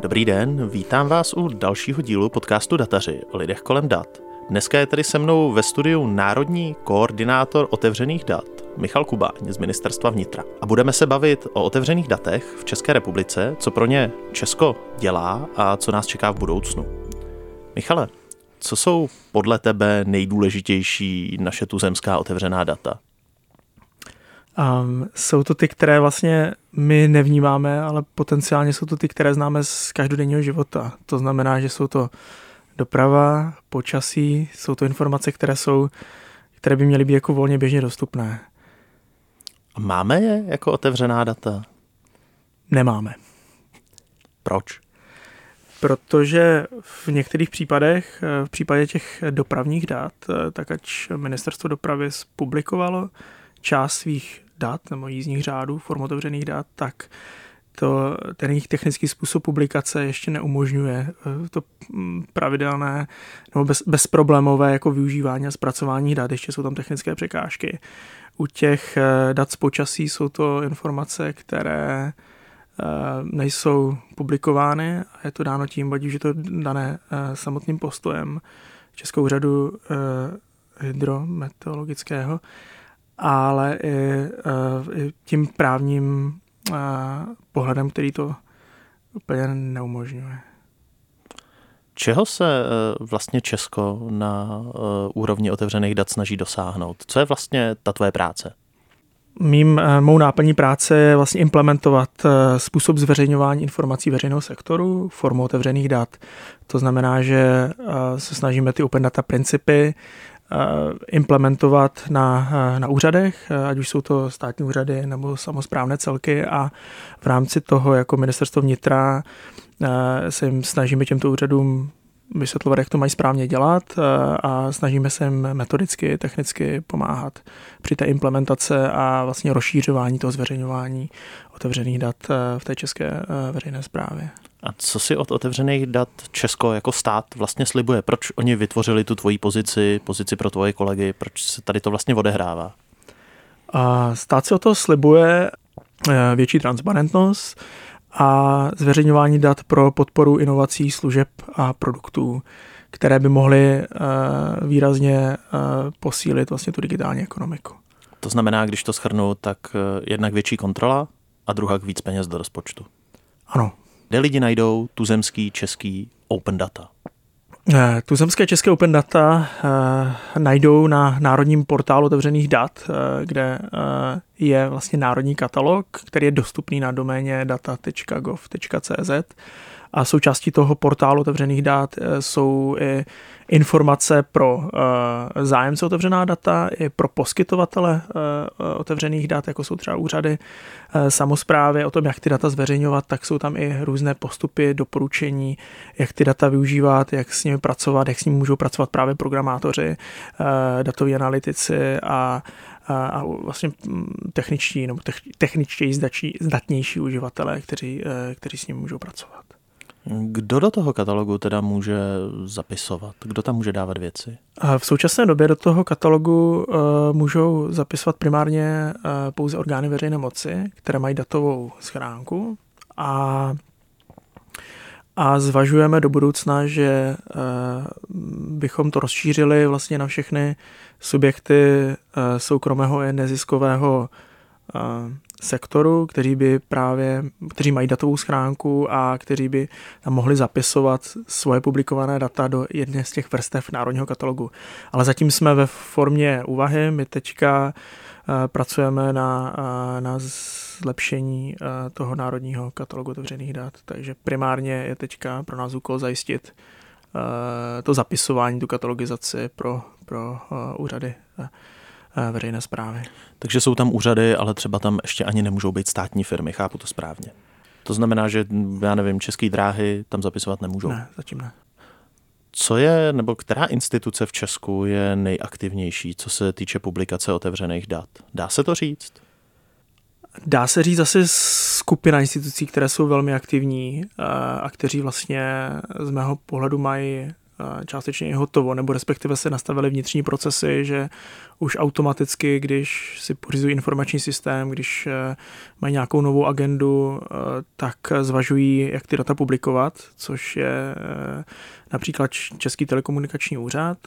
Dobrý den, vítám vás u dalšího dílu podcastu Dataři o lidech kolem dat. Dneska je tady se mnou ve studiu národní koordinátor otevřených dat Michal Kubáň z Ministerstva vnitra. A budeme se bavit o otevřených datech v České republice, co pro ně Česko dělá a co nás čeká v budoucnu. Michale, co jsou podle tebe nejdůležitější naše tuzemská otevřená data? Um, jsou to ty, které vlastně my nevnímáme, ale potenciálně jsou to ty, které známe z každodenního života. To znamená, že jsou to doprava, počasí, jsou to informace, které jsou, které by měly být jako volně běžně dostupné. A máme je jako otevřená data? Nemáme. Proč? Protože v některých případech, v případě těch dopravních dat, tak ať ministerstvo dopravy publikovalo část svých dat nebo jízdních řádů, form otevřených dat, tak to, ten jejich technický způsob publikace ještě neumožňuje eh, to mm, pravidelné nebo bez, bezproblémové jako využívání a zpracování dat, ještě jsou tam technické překážky. U těch eh, dat z počasí jsou to informace, které eh, nejsou publikovány a je to dáno tím, ať už je to dané samotným postojem Českou řadu hydrometeorologického, ale i, i tím právním pohledem, který to úplně neumožňuje. Čeho se e, vlastně Česko na e, úrovni otevřených dat snaží dosáhnout? Co je vlastně ta tvoje práce? Mým, e, mou náplní práce je vlastně implementovat způsob zveřejňování informací veřejného sektoru formou otevřených dat. To znamená, že se snažíme ty open data principy implementovat na, eh, na úřadech, eh, ať už jsou to státní úřady nebo samozprávné celky a v rámci toho jako ministerstvo vnitra se jim snažíme těmto úřadům vysvětlovat, jak to mají správně dělat a snažíme se jim metodicky, technicky pomáhat při té implementace a vlastně rozšířování toho zveřejňování otevřených dat v té české veřejné správě. A co si od otevřených dat Česko jako stát vlastně slibuje? Proč oni vytvořili tu tvoji pozici, pozici pro tvoje kolegy? Proč se tady to vlastně odehrává? A stát si o to slibuje eh, větší transparentnost a zveřejňování dat pro podporu inovací, služeb a produktů, které by mohly eh, výrazně eh, posílit vlastně tu digitální ekonomiku. To znamená, když to schrnu, tak jednak větší kontrola a druhá víc peněz do rozpočtu. Ano, kde lidi najdou tuzemský český open data? Eh, tuzemské české open data uh, najdou na národním portálu otevřených dat, uh, kde je vlastně národní katalog, který je dostupný na doméně data.gov.cz a součástí toho portálu otevřených dat jsou i informace pro uh, zájemce otevřená data, i pro poskytovatele uh, otevřených dat, jako jsou třeba úřady, samozprávy, o tom, jak ty data zveřejňovat, tak jsou tam i různé postupy, doporučení, jak ty data využívat, jak s nimi pracovat, jak s nimi můžou pracovat právě programátoři, datoví analytici a a vlastně mm, techničtí nebo techničtěji zdatnější uživatelé, kteří, kteří s ním můžou pracovat. Kdo do toho katalogu teda může zapisovat? Kdo tam může dávat věci? V současné době do toho katalogu uh, můžou zapisovat primárně uh, pouze orgány veřejné moci, které mají datovou schránku a a zvažujeme do budoucna, že uh, bychom to rozšířili vlastně na všechny subjekty soukromého i neziskového sektoru, kteří by právě, kteří mají datovou schránku a kteří by tam mohli zapisovat svoje publikované data do jedné z těch vrstev národního katalogu. Ale zatím jsme ve formě úvahy, my teďka uh, pracujeme na, uh, na zlepšení uh, toho národního katalogu otevřených dat, takže primárně je teďka pro nás úkol zajistit to zapisování, tu katalogizaci pro, pro úřady Eh, veřejné zprávy. Takže jsou tam úřady, ale třeba tam ještě ani nemůžou být státní firmy, chápu to správně. To znamená, že já nevím, české dráhy tam zapisovat nemůžou. Ne, zatím ne. Co je, nebo která instituce v Česku je nejaktivnější, co se týče publikace otevřených dat? Dá se to říct? Dá se říct asi skupina institucí, které jsou velmi aktivní eh, a kteří vlastně z mého pohledu mají částečně i hotovo, nebo respektive se nastavily vnitřní procesy, že už automaticky, když si pořizují informační systém, když eh, mají nějakou novou agendu, eh, tak zvažují, jak ty data publikovat, což je například Český telekomunikační úřad,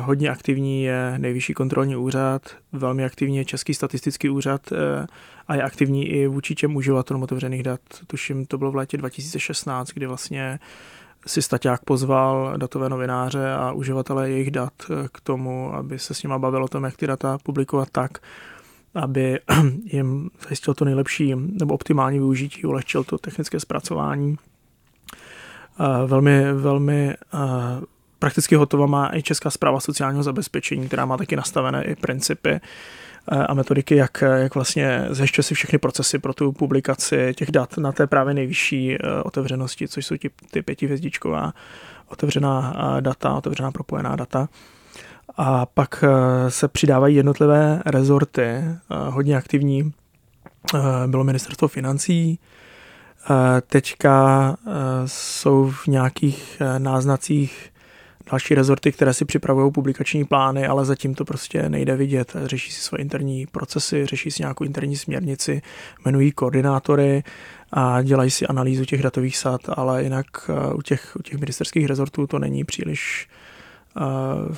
hodně aktivní je Nejvyšší kontrolní úřad, velmi aktivní je Český statistický úřad a je aktivní i vůči těm uživatelům otevřených dat. Tuším, to bylo v létě 2016, kdy vlastně si Staťák pozval datové novináře a uživatele jejich dat eh, k tomu, aby se s nima bavil o tom, jak ty data publikovat tak, aby jim zajistil to nejlepší nebo optimální využití, ulehčil to technické zpracování. Velmi, velmi prakticky hotová má i Česká zpráva sociálního zabezpečení, která má taky nastavené i principy eh, a metodiky, jak, jak vlastně zajišťuje si všechny procesy pro tu publikaci těch dat na té právě nejvyšší eh, otevřenosti, což jsou ty, ty pětivězdičková otevřená eh, data, otevřená propojená data. A pak se přidávají jednotlivé rezorty, hodně aktivní bylo ministerstvo financí, teďka jsou v nějakých náznacích další rezorty, které si připravují publikační plány, ale zatím to prostě nejde vidět. Řeší si své interní procesy, řeší si nějakou interní směrnici, jmenují koordinátory a dělají si analýzu těch datových sad, ale jinak eh, u těch, u těch ministerských rezortů to není příliš uh,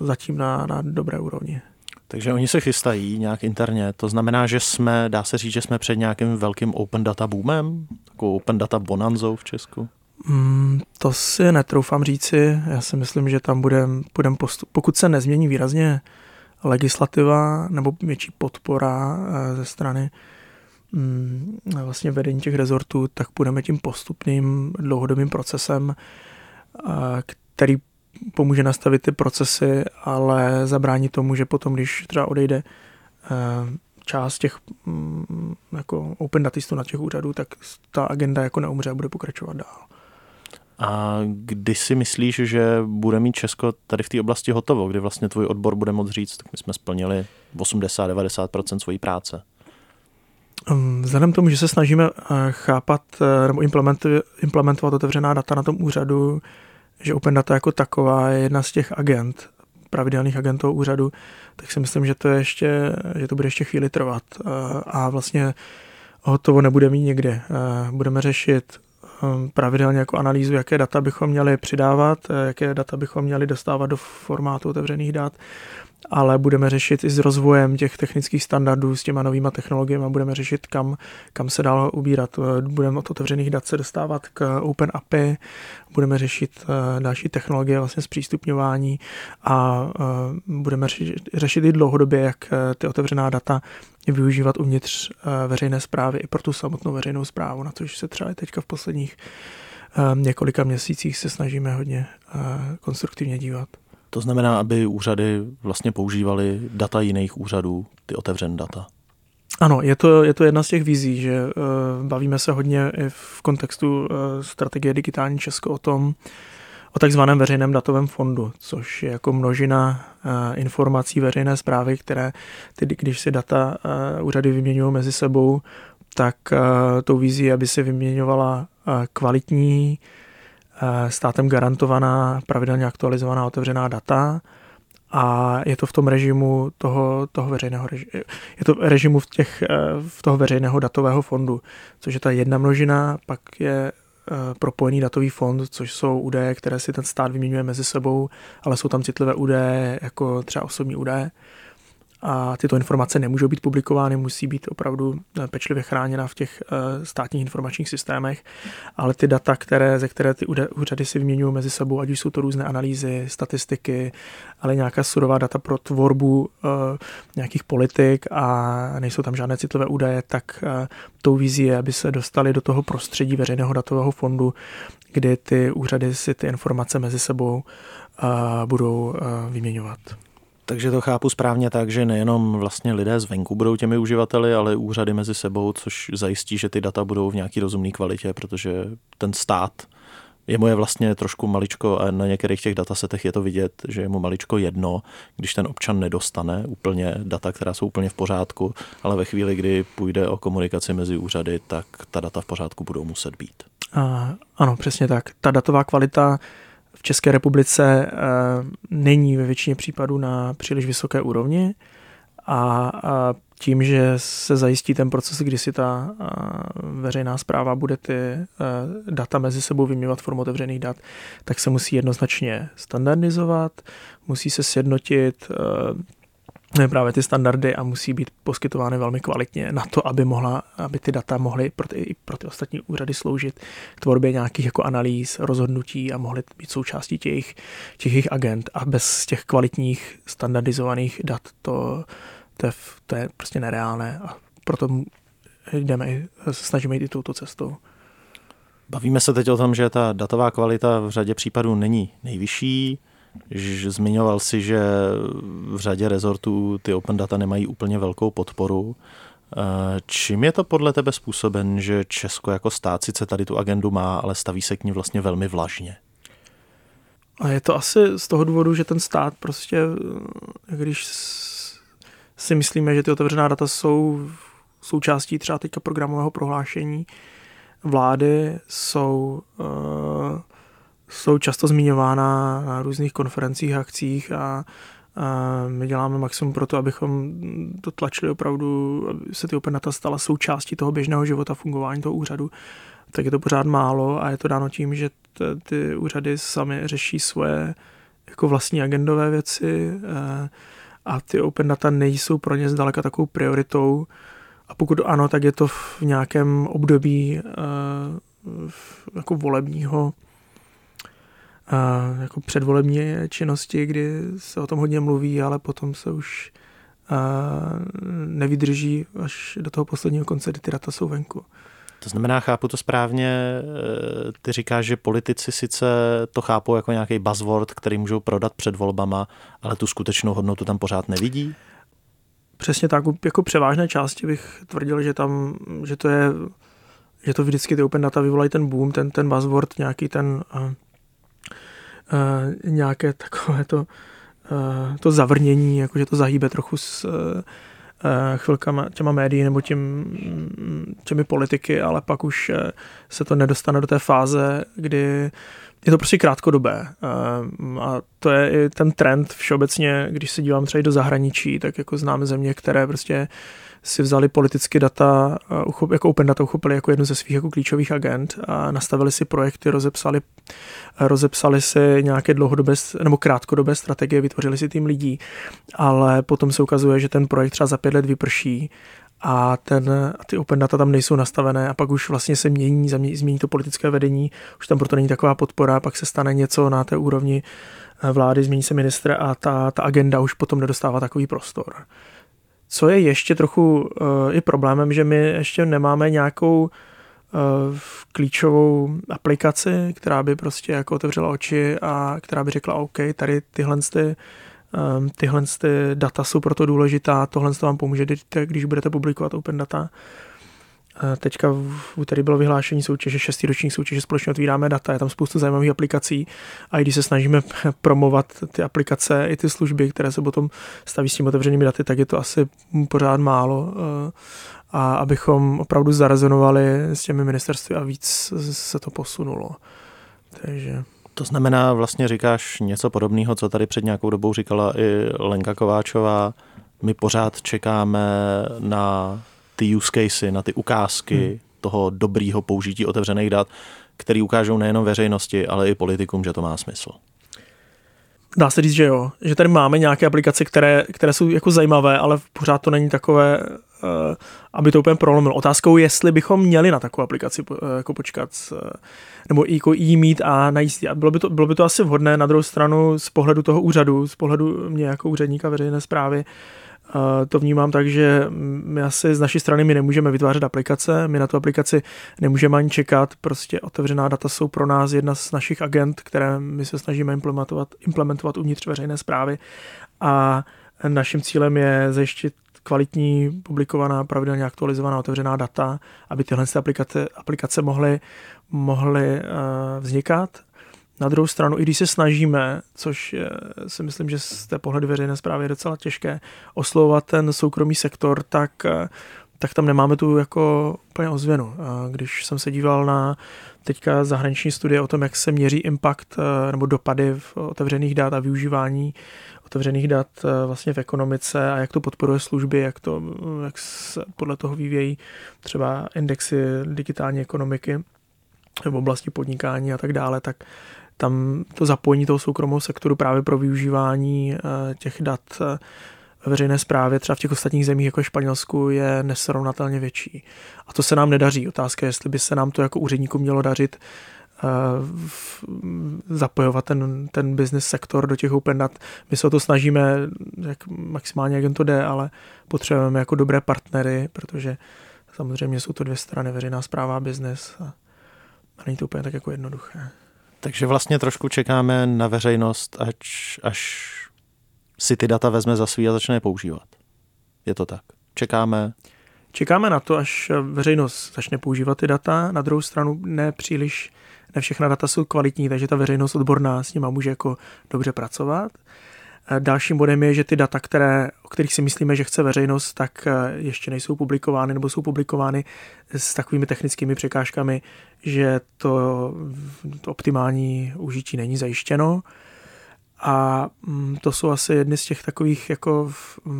zatím na, na dobré úrovni. Takže oni se chystají nějak interně. To znamená, že jsme, dá se říct, že jsme před nějakým velkým open data boomem, takovou open data bonanzou v Česku? Mm, to si netroufám říci. Já si myslím, že tam budeme budem postup. Pokud se nezmění výrazně legislativa nebo větší podpora eh, ze strany mm, vlastně vedení těch rezortů, tak budeme tím postupným dlouhodobým procesem, eh, který pomůže nastavit ty procesy, ale zabrání tomu, že potom, když třeba odejde eh, část těch mm, jako open datistů na těch úřadů, tak ta agenda jako neumře a bude pokračovat dál. A kdy si myslíš, že bude mít Česko tady v té oblasti hotovo, kdy vlastně tvůj odbor bude moct říct, tak my jsme splnili 80-90% svojí práce? Um, vzhledem k tomu, že se snažíme uh, chápat uh, nebo implementovat otevřená data na tom úřadu, že Open Data jako taková je jedna z těch agent, pravidelných agentů úřadu, tak si myslím, že to, je ještě, že to bude ještě chvíli trvat. Uh, a vlastně hotovo nebude mít někde. Budeme řešit pravidelně jako analýzu, jaké data bychom měli přidávat, eh, jaké data bychom měli dostávat do formátu otevřených dat ale budeme řešit i s rozvojem těch technických standardů, s těma novýma technologiemi, budeme řešit, kam, kam se dál ubírat. Budeme od otevřených dat se dostávat k Open API, budeme řešit eh, další technologie vlastně zpřístupňování a eh, budeme řešit, řešit i dlouhodobě, jak eh, ty otevřená data využívat uvnitř veřejné zprávy i pro tu samotnou veřejnou zprávu, na což se třeba teďka v posledních několika měsících se snažíme hodně konstruktivně dívat. To znamená, aby úřady vlastně používaly data jiných úřadů, ty otevřené data. Ano, je to, je to jedna z těch vizí, že uh, bavíme se hodně i v kontextu uh, strategie digitální Česko o tom, o takzvaném veřejném datovém fondu, což je jako množina uh, informací veřejné zprávy, které, ty, když si data uh, úřady vyměňují mezi sebou, tak uh, tou vizí, aby se vyměňovala uh, kvalitní uh, státem garantovaná, pravidelně aktualizovaná otevřená data a je to v tom režimu toho, toho veřejného režimu, je to režimu v, těch, eh, v toho veřejného datového fondu, což je ta jedna množina, pak je eh, propojený datový fond, což jsou údaje, které si ten stát vyměňuje mezi sebou, ale jsou tam citlivé údaje, jako třeba osobní údaje a tyto informace nemůžou být publikovány, musí být opravdu eh, pečlivě chráněna v těch eh, státních informačních systémech, ale ty data, které, ze které ty úřady si vyměňují mezi sebou, ať už jsou to různé analýzy, statistiky, ale nějaká surová data pro tvorbu uh, nějakých politik a nejsou tam žádné citlivé údaje, tak tou vizí je, aby se dostali do toho prostředí veřejného datového fondu, kdy ty úřady si ty informace mezi sebou budou vyměňovat. Takže to chápu správně tak, že nejenom vlastně lidé zvenku budou těmi uživateli, ale úřady mezi sebou, což zajistí, že ty data budou v nějaký rozumné kvalitě, protože ten stát je mu je vlastně trošku maličko a na některých těch datasetech je to vidět, že je mu maličko jedno, když ten občan nedostane úplně data, která jsou úplně v pořádku, ale ve chvíli, kdy půjde o komunikaci mezi úřady, tak ta data v pořádku budou muset být. A, ano, přesně tak. Ta datová kvalita v České republice není ve většině případů na příliš vysoké úrovni a, tím, že se zajistí ten proces, kdy si ta veřejná zpráva bude ty data mezi sebou vyměňovat formou otevřených dat, tak se musí jednoznačně standardizovat, musí se sjednotit právě ty standardy a musí být poskytovány velmi kvalitně na to, aby, mohla, aby ty data mohly pro ty, i pro ty ostatní úřady sloužit k tvorbě nějakých jako analýz, rozhodnutí a mohly být součástí těch, těch jejich agent. A bez těch kvalitních standardizovaných dat to, to, je, to je prostě nereálné a proto jdeme, snažíme jít i touto cestou. Bavíme se teď o tom, že ta datová kvalita v řadě případů není nejvyšší, Zmiňoval si, že v řadě rezortů ty open data nemají úplně velkou podporu. Eh, čím je to podle tebe způsoben, že Česko jako stát sice tady tu agendu má, ale staví se k ní vlastně velmi vlažně? A je to asi z toho důvodu, že ten stát prostě, eh, když si myslíme, že ty otevřená data jsou součástí třeba teďka programového prohlášení vlády, jsou uh, jsou často zmiňována na různých konferencích, akcích a, a my děláme maximum pro to, abychom to tlačili opravdu, aby se ty open data stala součástí toho běžného života, fungování toho úřadu, tak je to pořád málo a je to dáno tím, že t, ty úřady sami řeší svoje jako vlastní agendové věci eh, a ty open data nejsou pro ně zdaleka takovou prioritou. A pokud ano, tak je to v nějakém období eh, jako volebního jako předvolební činnosti, kdy se o tom hodně mluví, ale potom se už nevydrží až do toho posledního konce, kdy ty data jsou venku. To znamená, chápu to správně, e, ty říkáš, že politici sice to chápou jako nějaký buzzword, který můžou prodat před volbama, ale tu skutečnou hodnotu tam pořád nevidí? Přesně tak, jako převážné části bych tvrdil, že tam, že to je, že to vždycky ty open data vyvolají ten boom, ten, ten buzzword, nějaký ten uh, nějaké takové to, uh, to zavrnění, jakože to zahýbe trochu s uh, chvilkama těma médií nebo tím, těmi politiky, ale pak už se to nedostane do té fáze, kdy je to prostě krátkodobé. A to je i ten trend všeobecně, když se dívám třeba do zahraničí, tak jako známe země, které prostě si vzali politicky data, jako open data uchopili jako jednu ze svých jako klíčových agent a nastavili si projekty, rozepsali, rozepsali si nějaké dlouhodobé nebo krátkodobé strategie, vytvořili si tým lidí, ale potom se ukazuje, že ten projekt třeba za pět let vyprší a ten, ty open data tam nejsou nastavené a pak už vlastně se mění, změní to politické vedení, už tam proto není taková podpora, pak se stane něco na té úrovni eh, vlády, změní se ministr a ta, ta agenda už potom nedostává takový prostor. Co je ještě trochu uh, i problémem, že my ještě nemáme nějakou uh, klíčovou aplikaci, která by prostě jako otevřela oči a která by řekla, OK, tady tyhle ty, um, tyhle ty data jsou proto důležitá, tohle to vám pomůže, když budete publikovat open data. Teďka v úterý bylo vyhlášení soutěže, šestý ročník soutěže společně otvíráme data, je tam spoustu zajímavých aplikací a i když se snažíme promovat ty aplikace i ty služby, které se potom staví s tím otevřenými daty, tak je to asi pořád málo a abychom opravdu zarezonovali s těmi ministerstvy a víc se to posunulo. Takže... To znamená, vlastně říkáš něco podobného, co tady před nějakou dobou říkala i Lenka Kováčová. My pořád čekáme na ty use casey, na ty ukázky hmm. toho dobrýho použití otevřených dat, který ukážou nejenom veřejnosti, ale i politikům, že to má smysl. Dá se říct, že jo. Že tady máme nějaké aplikace, které, které jsou jako zajímavé, ale pořád to není takové, uh, aby to úplně prolomilo. Otázkou je, jestli bychom měli na takovou aplikaci uh, jako počkat, uh, nebo jako jí mít a najít. A bylo by, to, bylo by to asi vhodné na druhou stranu z pohledu toho úřadu, z pohledu mě jako úředníka veřejné zprávy, uh, to vnímám tak, že my asi z naší strany my nemůžeme vytvářet aplikace, my na tu aplikaci nemůžeme ani čekat, prostě otevřená data jsou pro nás jedna z našich agent, které my se snažíme implementovat, implementovat uvnitř veřejné zprávy a naším cílem je zajištit kvalitní, publikovaná, pravidelně aktualizovaná otevřená data, aby tyhle aplikace, aplikace mohly, mohly uh, vznikat na druhou stranu, i když se snažíme, což si myslím, že z té pohledu veřejné zprávy je docela těžké, oslovovat ten soukromý sektor, tak eh, tak tam nemáme tu jako úplně ozvěnu. Když jsem se díval na teďka zahraniční studie o tom, jak se měří impact eh, nebo dopady v otevřených dat a využívání otevřených dat eh, vlastně v ekonomice a jak to podporuje služby, jak, to, jak se podle toho vyvíjí třeba indexy digitální ekonomiky v oblasti podnikání a tak dále, tak tam to zapojení toho soukromého sektoru právě pro využívání eh, těch dat ve veřejné správě třeba v těch ostatních zemích, jako Španělsku, je nesrovnatelně větší. A to se nám nedaří. Otázka je, jestli by se nám to jako úředníkům mělo dařit uh, zapojovat ten, ten business sektor do těch open dat. My se o to snažíme jak maximálně, jak jen to jde, ale potřebujeme jako dobré partnery, protože samozřejmě jsou to dvě strany, veřejná zpráva a business a, a není to úplně tak jako jednoduché. Takže vlastně trošku čekáme na veřejnost, až, až si ty data vezme za svý a začne je používat. Je to tak. Čekáme. Čekáme na to, až veřejnost začne používat ty data. Na druhou stranu ne příliš, ne všechna data jsou kvalitní, takže ta veřejnost odborná s nima může jako dobře pracovat. Dalším bodem je, že ty data, které, o kterých si myslíme, že chce veřejnost, tak ještě nejsou publikovány nebo jsou publikovány s takovými technickými překážkami, že to, to optimální užití není zajištěno. A mm, to jsou asi jedny z těch takových jako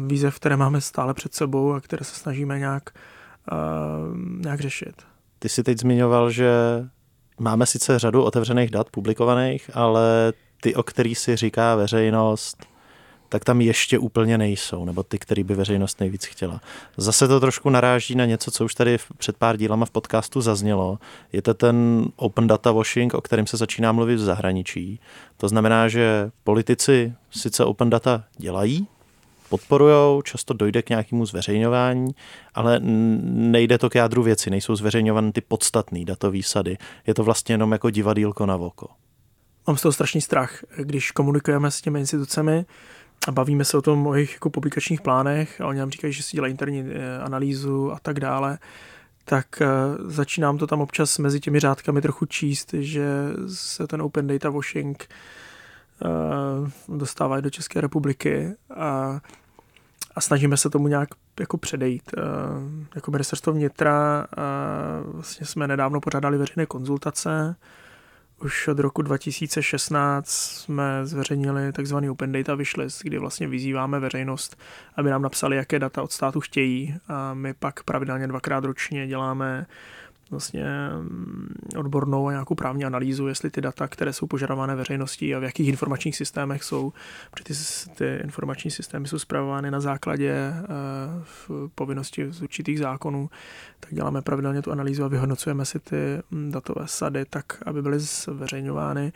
výzev, které máme stále před sebou a které se snažíme nějak, uh, nějak řešit. Ty jsi teď zmiňoval, že máme sice řadu otevřených dat publikovaných, ale ty, o kterých si říká veřejnost, tak tam ještě úplně nejsou, nebo ty, který by veřejnost nejvíc chtěla. Zase to trošku naráží na něco, co už tady před pár dílama v podcastu zaznělo. Je to ten open data washing, o kterém se začíná mluvit v zahraničí. To znamená, že politici sice open data dělají, podporujou, často dojde k nějakému zveřejňování, ale nejde to k jádru věci, nejsou zveřejňovány ty podstatné datové sady. Je to vlastně jenom jako divadílko na voko. Mám z toho strašný strach, když komunikujeme s těmi institucemi, a bavíme se o tom, o jejich jako publikačních plánech a oni nám říkají, že si dělají interní eh, analýzu a tak dále, tak eh, začínám to tam občas mezi těmi řádkami trochu číst, že se ten open data washing eh, dostává do České republiky a, a snažíme se tomu nějak jako předejít. Jako ministerstvo vnitra vlastně jsme nedávno pořádali veřejné konzultace, už od roku 2016 jsme zveřejnili takzvaný Open Data Wishlist, kdy vlastně vyzýváme veřejnost, aby nám napsali, jaké data od státu chtějí. A my pak pravidelně dvakrát ročně děláme vlastně mm, odbornou a nějakou právní analýzu, jestli ty data, které jsou požadované veřejností a v jakých informačních systémech jsou, protože ty, ty informační systémy jsou zpravovány na základě uh, povinnosti z určitých zákonů, tak děláme pravidelně tu analýzu a vyhodnocujeme si ty mm, datové sady tak, aby byly zveřejňovány.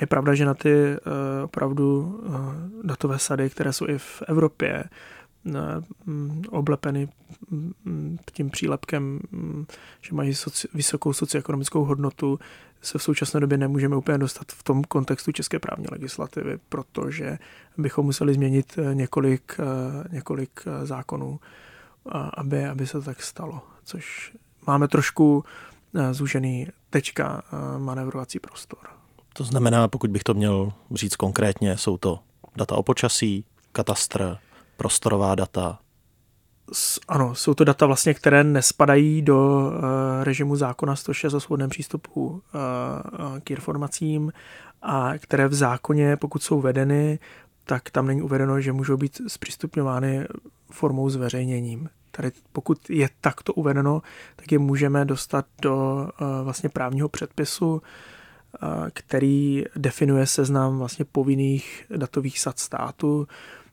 Je pravda, že na ty uh, opravdu uh, datové sady, které jsou i v Evropě, oblepeny mm, tím přílepkem, mm, že mají soci, vysokou socioekonomickou hodnotu, se v současné době nemůžeme úplně dostat v tom kontextu české právní legislativy, protože bychom museli změnit eh, několik, eh, několik eh, zákonů, aby, aby se tak stalo, což máme trošku zúžený tečka manevrovací prostor. To znamená, pokud bych to měl říct konkrétně, jsou to data o počasí, katastr, prostorová data. Ano, jsou to data vlastně, které nespadají do uh, režimu zákona 106 o svobodném přístupu uh, k informacím a které v zákoně, pokud jsou vedeny, tak tam není uvedeno, že můžou být zpřístupňovány formou zveřejněním. Tady pokud je takto uvedeno, tak je můžeme dostat do vlastně právního předpisu, který definuje seznam vlastně povinných datových sad státu, Eh,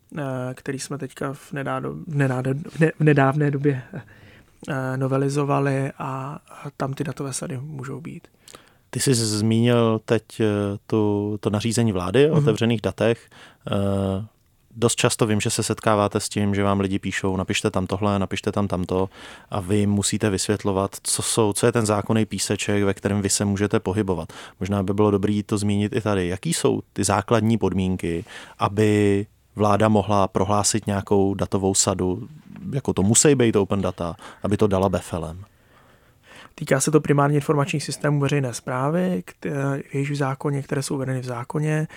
který jsme teďka v, nedádo, v, nedádo, v nedávné době eh, novelizovali a tam ty datové sady můžou být. Ty jsi zmínil teď eh, tu, to nařízení vlády o mm-hmm. otevřených datech. Dost často vím, že se setkáváte s tím, že vám lidi píšou, napište tam tohle, napište tam tamto a vy musíte vysvětlovat, co, jsou, co je ten zákonný píseček, ve kterém vy se můžete pohybovat. Možná by bylo dobré to zmínit i tady. Jaký jsou ty základní podmínky, aby vláda mohla prohlásit nějakou datovou sadu, jako to musí být open data, aby to dala befelem. Týká se to primárně informačních systémů veřejné zprávy, jejichž v zákoně, které jsou uvedeny v zákoně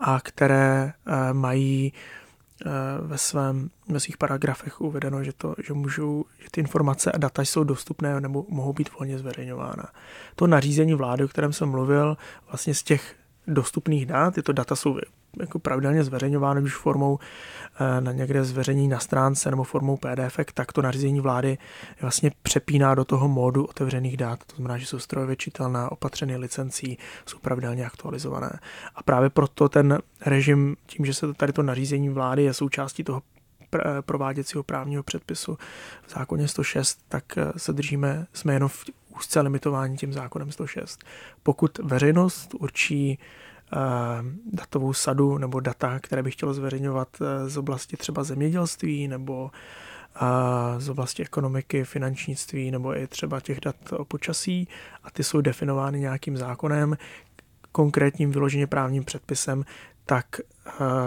a které eh, mají ve, svém, ve svých paragrafech uvedeno, že, to, že, můžou, že ty informace a data jsou dostupné nebo mohou být volně zveřejňována. To nařízení vlády, o kterém jsem mluvil, vlastně z těch dostupných dat, tyto data jsou jako pravidelně zveřejňovány už formou eh, na někde zveřejnění na stránce nebo formou PDF, tak to nařízení vlády vlastně přepíná do toho módu otevřených dat. To znamená, že jsou strojově čitelná, opatřeny licencí, jsou pravidelně aktualizované. A právě proto ten režim, tím, že se tady to nařízení vlády je součástí toho prováděcího právního předpisu v zákoně 106, tak eh, se držíme, jsme jenom v úzce limitování tím zákonem 106. Pokud veřejnost určí Eh, datovou sadu nebo data, které bych chtěl zveřejňovat eh, z oblasti třeba zemědělství nebo eh, z oblasti ekonomiky, finančnictví nebo i třeba těch dat o počasí a ty jsou definovány nějakým zákonem, konkrétním vyloženě právním předpisem, tak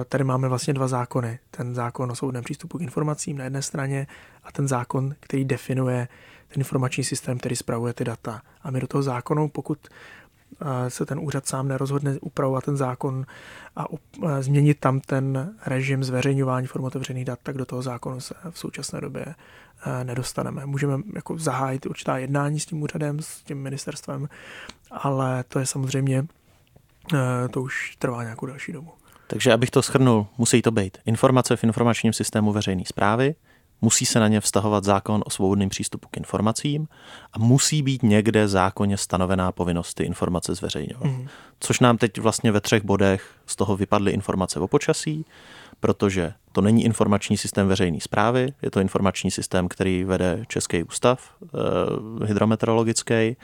tady máme vlastně dva zákony. Ten zákon o svobodném přístupu k informacím na jedné straně a ten zákon, který definuje ten informační systém, který spravuje ty data. A my do toho zákonu, pokud se ten úřad sám nerozhodne upravovat ten zákon a změnit tam ten režim zveřejňování form otevřených dat, tak do toho zákonu se v současné době nedostaneme. Můžeme jako zahájit určitá jednání s tím úřadem, s tím ministerstvem, ale to je samozřejmě, to už trvá nějakou další dobu. Takže abych to schrnul, musí to být informace v informačním systému veřejné zprávy, musí se na ně vztahovat zákon o svobodném přístupu k informacím a musí být někde zákonně stanovená povinnost ty informace zveřejňovat. Mm. Což nám teď vlastně ve třech bodech z toho vypadly informace o počasí, protože to není informační systém veřejné zprávy, je to informační systém, který vede Český ústav eh, hydrometeorologický. Eh,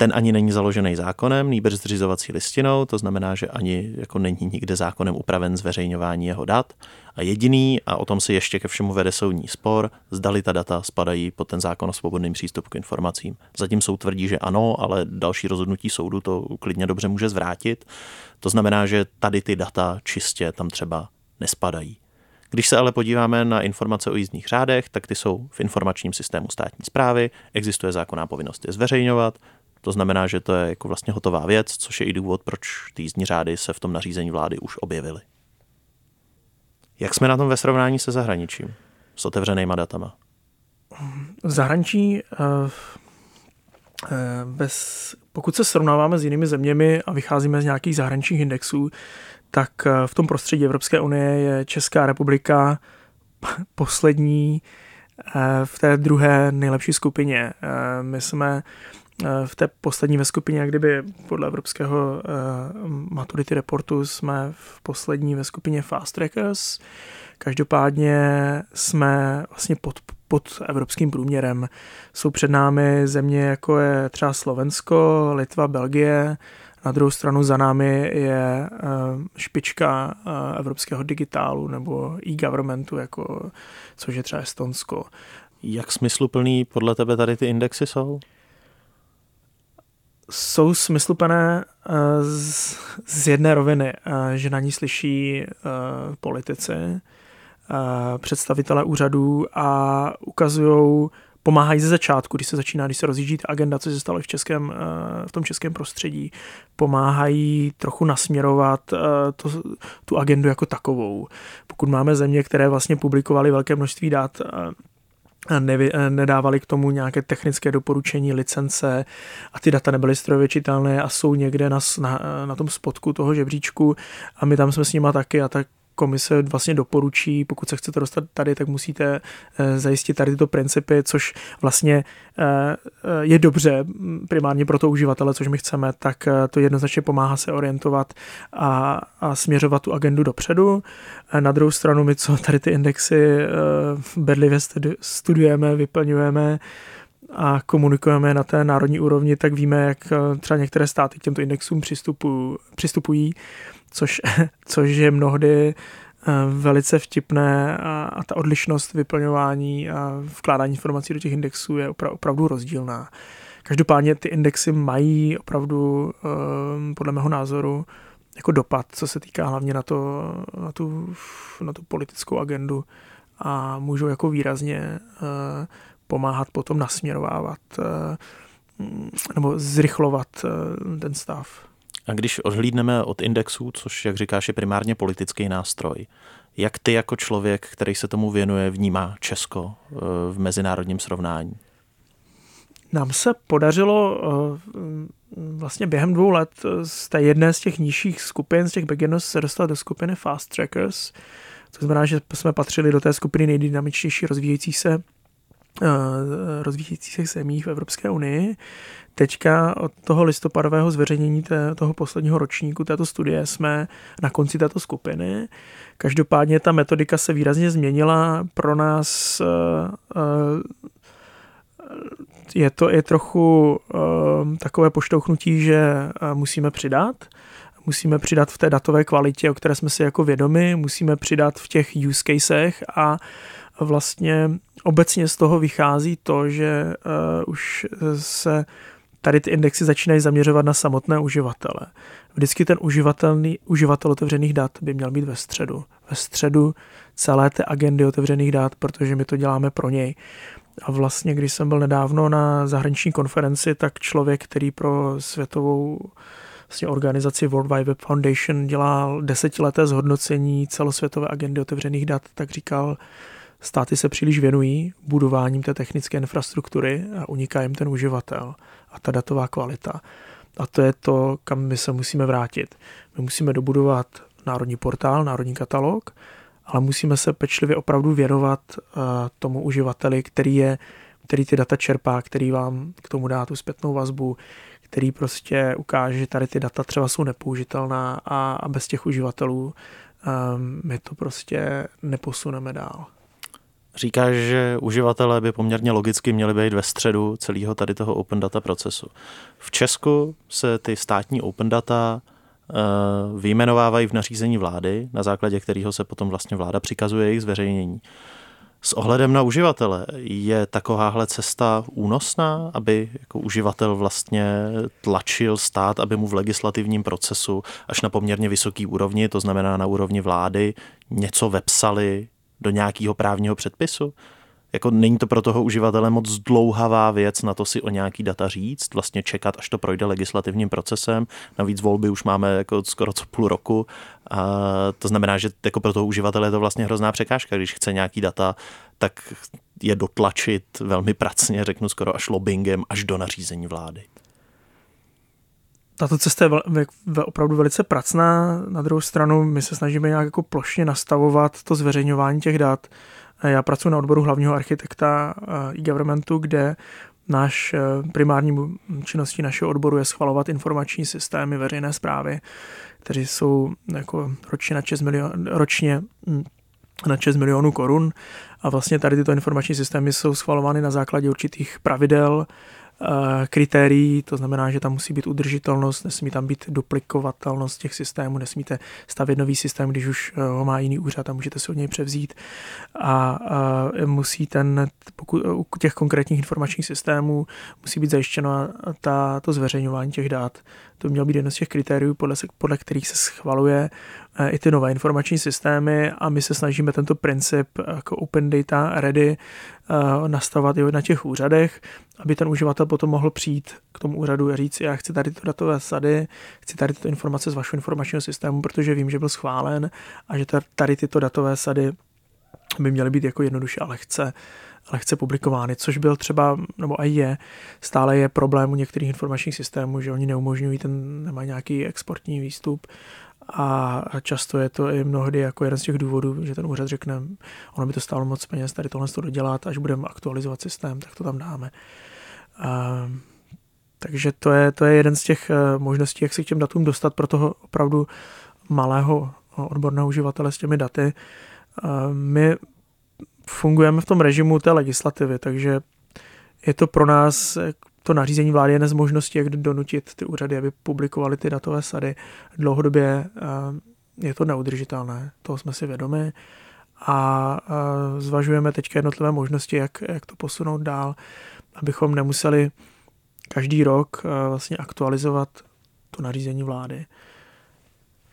ten ani není založený zákonem, nýbrž zřizovací listinou, to znamená, že ani jako není nikde zákonem upraven zveřejňování jeho dat. A jediný, a o tom si ještě ke všemu vede soudní spor, zdali ta data spadají pod ten zákon o svobodném přístupu k informacím. Zatím soud tvrdí, že ano, ale další rozhodnutí soudu to klidně dobře může zvrátit. To znamená, že tady ty data čistě tam třeba nespadají. Když se ale podíváme na informace o jízdních řádech, tak ty jsou v informačním systému státní zprávy, existuje zákonná povinnost je zveřejňovat, to znamená, že to je jako vlastně hotová věc, což je i důvod, proč ty jízdní řády se v tom nařízení vlády už objevily. Jak jsme na tom ve srovnání se zahraničím? S otevřenýma datama? V zahraničí uh, bez, pokud se srovnáváme s jinými zeměmi a vycházíme z nějakých zahraničních indexů, tak eh, v tom prostředí Evropské unie je Česká republika poslední v té druhé nejlepší skupině. My jsme Eh, v té poslední ve skupině, kdyby podle evropského uh, maturity reportu jsme v poslední ve skupině Fast Trackers. Každopádně jsme vlastně pod, pod evropským průměrem. Jsou před námi země jako je třeba Slovensko, Litva, Belgie, na druhou stranu za námi je uh, špička evropského digitálu nebo e-governmentu, jako, což je třeba Estonsko. Jak smysluplný podle tebe tady ty indexy jsou? Jsou smysluplné eh, z, z jedné roviny, eh, že na ní slyší eh, politici, představitelé úřadů a ukazují, pomáhají ze začátku, když se začíná, když se rozjíždí agenda, co se stalo v, českém, v tom českém prostředí, pomáhají trochu nasměrovat to, tu agendu jako takovou. Pokud máme země, které vlastně publikovaly velké množství dat nevy, nedávali k tomu nějaké technické doporučení, licence a ty data nebyly strojově čitelné a jsou někde na, na, na tom spodku toho žebříčku a my tam jsme s nima taky a tak komise vlastně doporučí, pokud se chcete dostat tady, tak musíte eh, zajistit tady tyto principy, což vlastně eh, eh, je dobře primárně pro to uživatele, což my chceme, tak to jednoznačně pomáhá se orientovat a, a směřovat tu agendu dopředu. Na druhou stranu my, co tady ty indexy bedlivě studujeme, vyplňujeme, a komunikujeme na té národní úrovni, tak víme, jak třeba některé státy k těmto indexům přistupují což, což je mnohdy eh, velice vtipné a, ta odlišnost vyplňování a vkládání informací do těch indexů je opra, opravdu rozdílná. Každopádně ty indexy mají opravdu, eh, podle mého názoru, jako dopad, co se týká hlavně na, to, na, tu, na tu politickou agendu a můžou jako výrazně eh, pomáhat potom nasměrovávat nebo zrychlovat ten stav. A když odhlídneme od indexů, což, jak říkáš, je primárně politický nástroj, jak ty jako člověk, který se tomu věnuje, vnímá Česko eh, v mezinárodním srovnání? Nám se podařilo eh, vlastně během dvou let z té jedné z těch nižších skupin, z těch beginners, se dostat do skupiny Fast Trackers. To znamená, že jsme patřili do té skupiny nejdynamičtější rozvíjejících se eh, rozvíjejících se zemí v Evropské unii. Teďka od toho listopadového zveřejnění té, toho posledního ročníku této studie jsme na konci této skupiny. Každopádně ta metodika se výrazně změnila. Pro nás je to i trochu takové poštouchnutí, že musíme přidat. Musíme přidat v té datové kvalitě, o které jsme si jako vědomi, musíme přidat v těch use casech a vlastně obecně z toho vychází to, že uh, už se tady ty indexy začínají zaměřovat na samotné uživatele. Vždycky ten uživatelný, uživatel otevřených dat by měl být ve středu. Ve středu celé té agendy otevřených dat, protože my to děláme pro něj. A vlastně, když jsem byl nedávno na zahraniční konferenci, tak člověk, který pro světovou vlastně organizaci World Wide Web Foundation dělal desetileté zhodnocení celosvětové agendy otevřených dat, tak říkal, státy se příliš věnují budováním té technické infrastruktury a uniká jim ten uživatel a ta datová kvalita. A to je to, kam my se musíme vrátit. My musíme dobudovat národní portál, národní katalog, ale musíme se pečlivě opravdu věnovat uh, tomu uživateli, který, je, který ty data čerpá, který vám k tomu dá tu zpětnou vazbu, který prostě ukáže, že tady ty data třeba jsou nepoužitelná a, bez těch uživatelů um, my to prostě neposuneme dál. Říkáš, že uživatelé by poměrně logicky měli být ve středu celého tady toho open data procesu. V Česku se ty státní open data Eh, vyjmenovávají v nařízení vlády, na základě kterého se potom vlastně vláda přikazuje jejich zveřejnění. S ohledem na uživatele je takováhle cesta únosná, aby jako uživatel vlastně tlačil stát, aby mu v legislativním procesu až na poměrně vysoký úrovni, to znamená na úrovni vlády, něco vepsali do nějakého právního předpisu? jako není to pro toho uživatele moc dlouhavá věc na to si o nějaký data říct, vlastně čekat, až to projde legislativním procesem. Navíc volby už máme jako skoro co půl roku. A to znamená, že jako pro toho uživatele je to vlastně hrozná překážka, když chce nějaký data, tak je dotlačit velmi pracně, řeknu skoro až lobbyingem, až do nařízení vlády. Tato cesta je opravdu velice pracná. Na druhou stranu my se snažíme nějak jako plošně nastavovat to zveřejňování těch dat já pracuji na odboru hlavního architekta eh, e-governmentu, kde náš eh, primární činností našeho odboru je schvalovat informační systémy veřejné zprávy, které jsou jako ročně na 6 milion, ročně hm, na 6 milionů korun a vlastně tady tyto informační systémy jsou schvalovány na základě určitých pravidel, kritérií, to znamená, že tam musí být udržitelnost, nesmí tam být duplikovatelnost těch systémů, nesmíte stavět nový systém, když už eh, ho má jiný úřad a můžete si od něj převzít. A, a musí ten, pokud, u těch konkrétních informačních systémů musí být zajištěno ta, to zveřejňování těch dat. To mělo být jedno z těch kritérií, podle, podle kterých se schvaluje eh, i ty nové informační systémy a my se snažíme tento princip jako Open Data Ready nastavovat i na těch úřadech, aby ten uživatel potom mohl přijít k tomu úřadu a říct, já chci tady to datové sady, chci tady tyto informace z vašeho informačního systému, protože vím, že byl schválen a že tady tyto datové sady by měly být jako jednoduše a lehce, lehce publikovány, což byl třeba, nebo i je, stále je problém u některých informačních systémů, že oni neumožňují, ten nemají nějaký exportní výstup a často je to i mnohdy jako jeden z těch důvodů, že ten úřad řekne, ono by to stálo moc peněz tady tohle to dodělat, až budeme aktualizovat systém, tak to tam dáme. A, takže to je, to je jeden z těch eh, možností, jak se k těm datům dostat pro toho opravdu malého odborného uživatele s těmi daty. A my fungujeme v tom režimu té legislativy, takže je to pro nás to nařízení vlády je z možností, jak donutit ty úřady, aby publikovali ty datové sady. Dlouhodobě eh, je to neudržitelné, toho jsme si vědomi a eh, zvažujeme teď jednotlivé možnosti, jak, jak to posunout dál, abychom nemuseli každý rok eh, vlastně aktualizovat to nařízení vlády.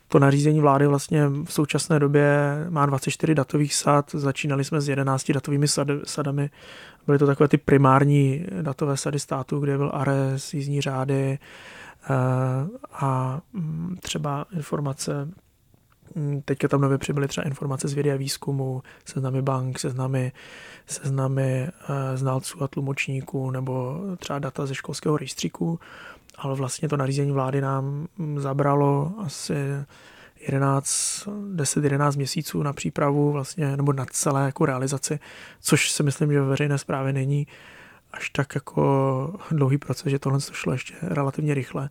To nařízení vlády vlastně v současné době má 24 datových sad, začínali jsme s 11 datovými sad, sadami. Byly to takové ty primární datové sady států, kde byl ARES, jízdní řády, a mm, třeba informace mm, Teďka tam nově přibyly třeba informace z vědy a výzkumu, seznamy bank, seznamy, seznamy znalců a tlumočníků nebo třeba data ze školského rejstříku, ale vlastně to nařízení vlády nám zabralo asi 11, 10-11 měsíců na přípravu vlastně, nebo na celé jako realizaci, což si myslím, že ve veřejné správě není až tak jako dlouhý proces, že tohle to šlo ještě relativně rychle.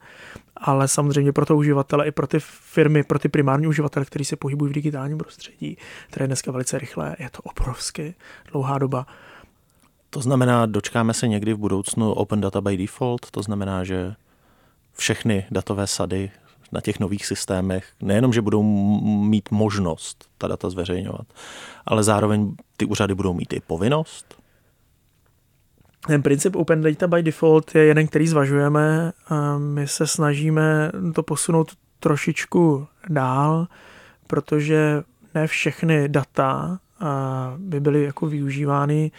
Ale samozřejmě pro to uživatele i pro ty firmy, pro ty primární uživatele, kteří se pohybují v digitálním prostředí, které je dneska velice rychlé, je to obrovsky dlouhá doba. To znamená, dočkáme se někdy v budoucnu Open Data by Default, to znamená, že všechny datové sady na těch nových systémech nejenom, že budou mít možnost ta data zveřejňovat, ale zároveň ty úřady budou mít i povinnost? Ten princip Open Data by Default je jeden, který zvažujeme. My se snažíme to posunout trošičku dál, protože ne všechny data by byly jako využívány.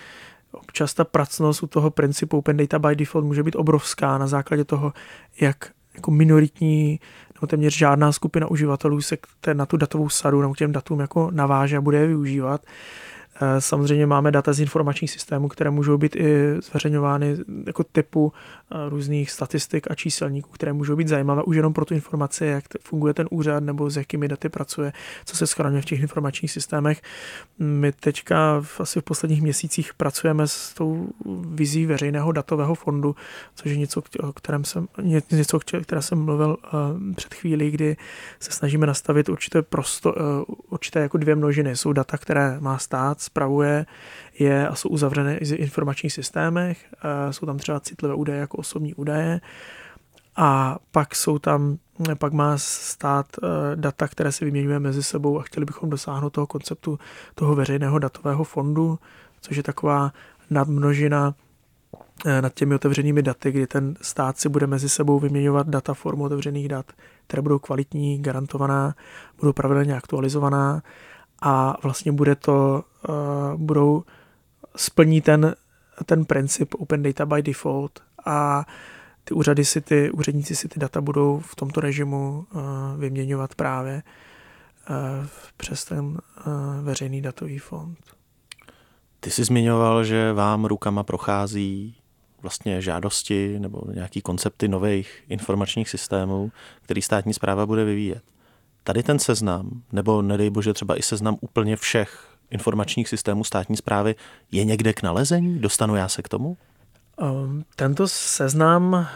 Občas ta pracnost u toho principu Open Data by Default může být obrovská na základě toho, jak jako minoritní nebo téměř žádná skupina uživatelů se na tu datovou sadu nebo k těm datům jako naváže a bude je využívat. Eh, samozřejmě máme data z informačních systémů, které můžou být i zveřejňovány jako typu eh, různých statistik a číselníků, které můžou být zajímavé už jenom pro tu informaci, jak funguje ten úřad nebo s jakými daty pracuje, co se schraňuje v těch informačních systémech. My teďka v, asi v posledních měsících pracujeme s tou vizí veřejného datového fondu, což je něco, o kterém jsem, něco, které jsem mluvil eh, před chvílí, kdy se snažíme nastavit určité, prosto, určité jako dvě množiny. Jsou data, které má stát, spravuje, je a jsou uzavřené v informačních systémech. Jsou tam třeba citlivé údaje jako osobní údaje. A pak jsou tam, pak má stát eh, data, které se vyměňuje mezi sebou a chtěli bychom dosáhnout toho konceptu toho veřejného datového fondu, což je taková nadmnožina eh, nad těmi otevřenými daty, kdy ten stát si bude mezi sebou vyměňovat data formu otevřených dat, které budou kvalitní, garantovaná, budou pravidelně aktualizovaná a vlastně bude to, uh, budou splní ten, ten princip Open Data by Default a ty úřady si ty, úředníci si ty data budou v tomto režimu uh, vyměňovat právě uh, přes ten uh, veřejný datový fond. Ty jsi zmiňoval, že vám rukama prochází vlastně žádosti nebo nějaký koncepty nových informačních systémů, který státní zpráva bude vyvíjet tady ten seznam, nebo nedej bože třeba i seznam úplně všech informačních systémů státní zprávy je někde k nalezení? Dostanu já se k tomu? Um, tento seznam, eh,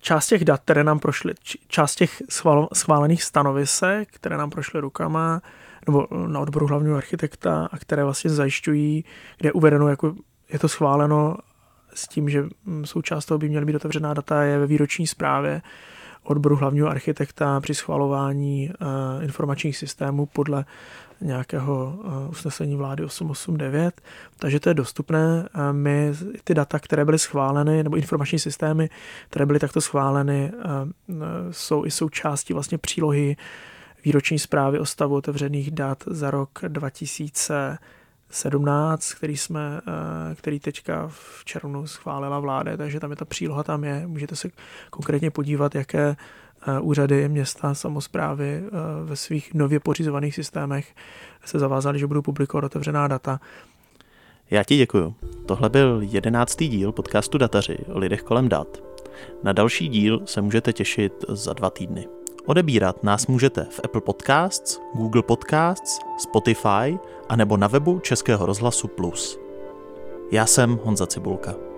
část těch dat, které nám prošly, část těch schválených stanovisek, které nám prošly rukama, nebo na odboru hlavního architekta a které vlastně zajišťují, kde je uvedeno, jako je to schváleno s tím, že mm, součást toho by měly být otevřená data, je ve výroční zprávě odboru hlavního architekta při schvalování uh, informačních systémů podle nějakého uh, usnesení vlády 889, takže to je dostupné. Uh, my ty data, které byly schváleny, nebo informační systémy, které byly takto schváleny, jsou i součástí vlastně přílohy výroční zprávy o stavu otevřených dat za rok 2000 17, který, jsme, eh, který teďka v červnu schválila vláda, takže tam je ta příloha, tam je. Můžete se konkrétně podívat, jaké eh, úřady, města, samozprávy eh, ve svých nově pořizovaných systémech se zavázaly, že budou publikovat otevřená data. Já ti děkuju. Tohle byl jedenáctý díl podcastu Dataři o lidech kolem dat. Na další díl se můžete těšit za dva týdny. Odebírat nás můžete v Apple Podcasts, Google Podcasts, Spotify a nebo na webu Českého rozhlasu Plus. Já jsem Honza Cibulka.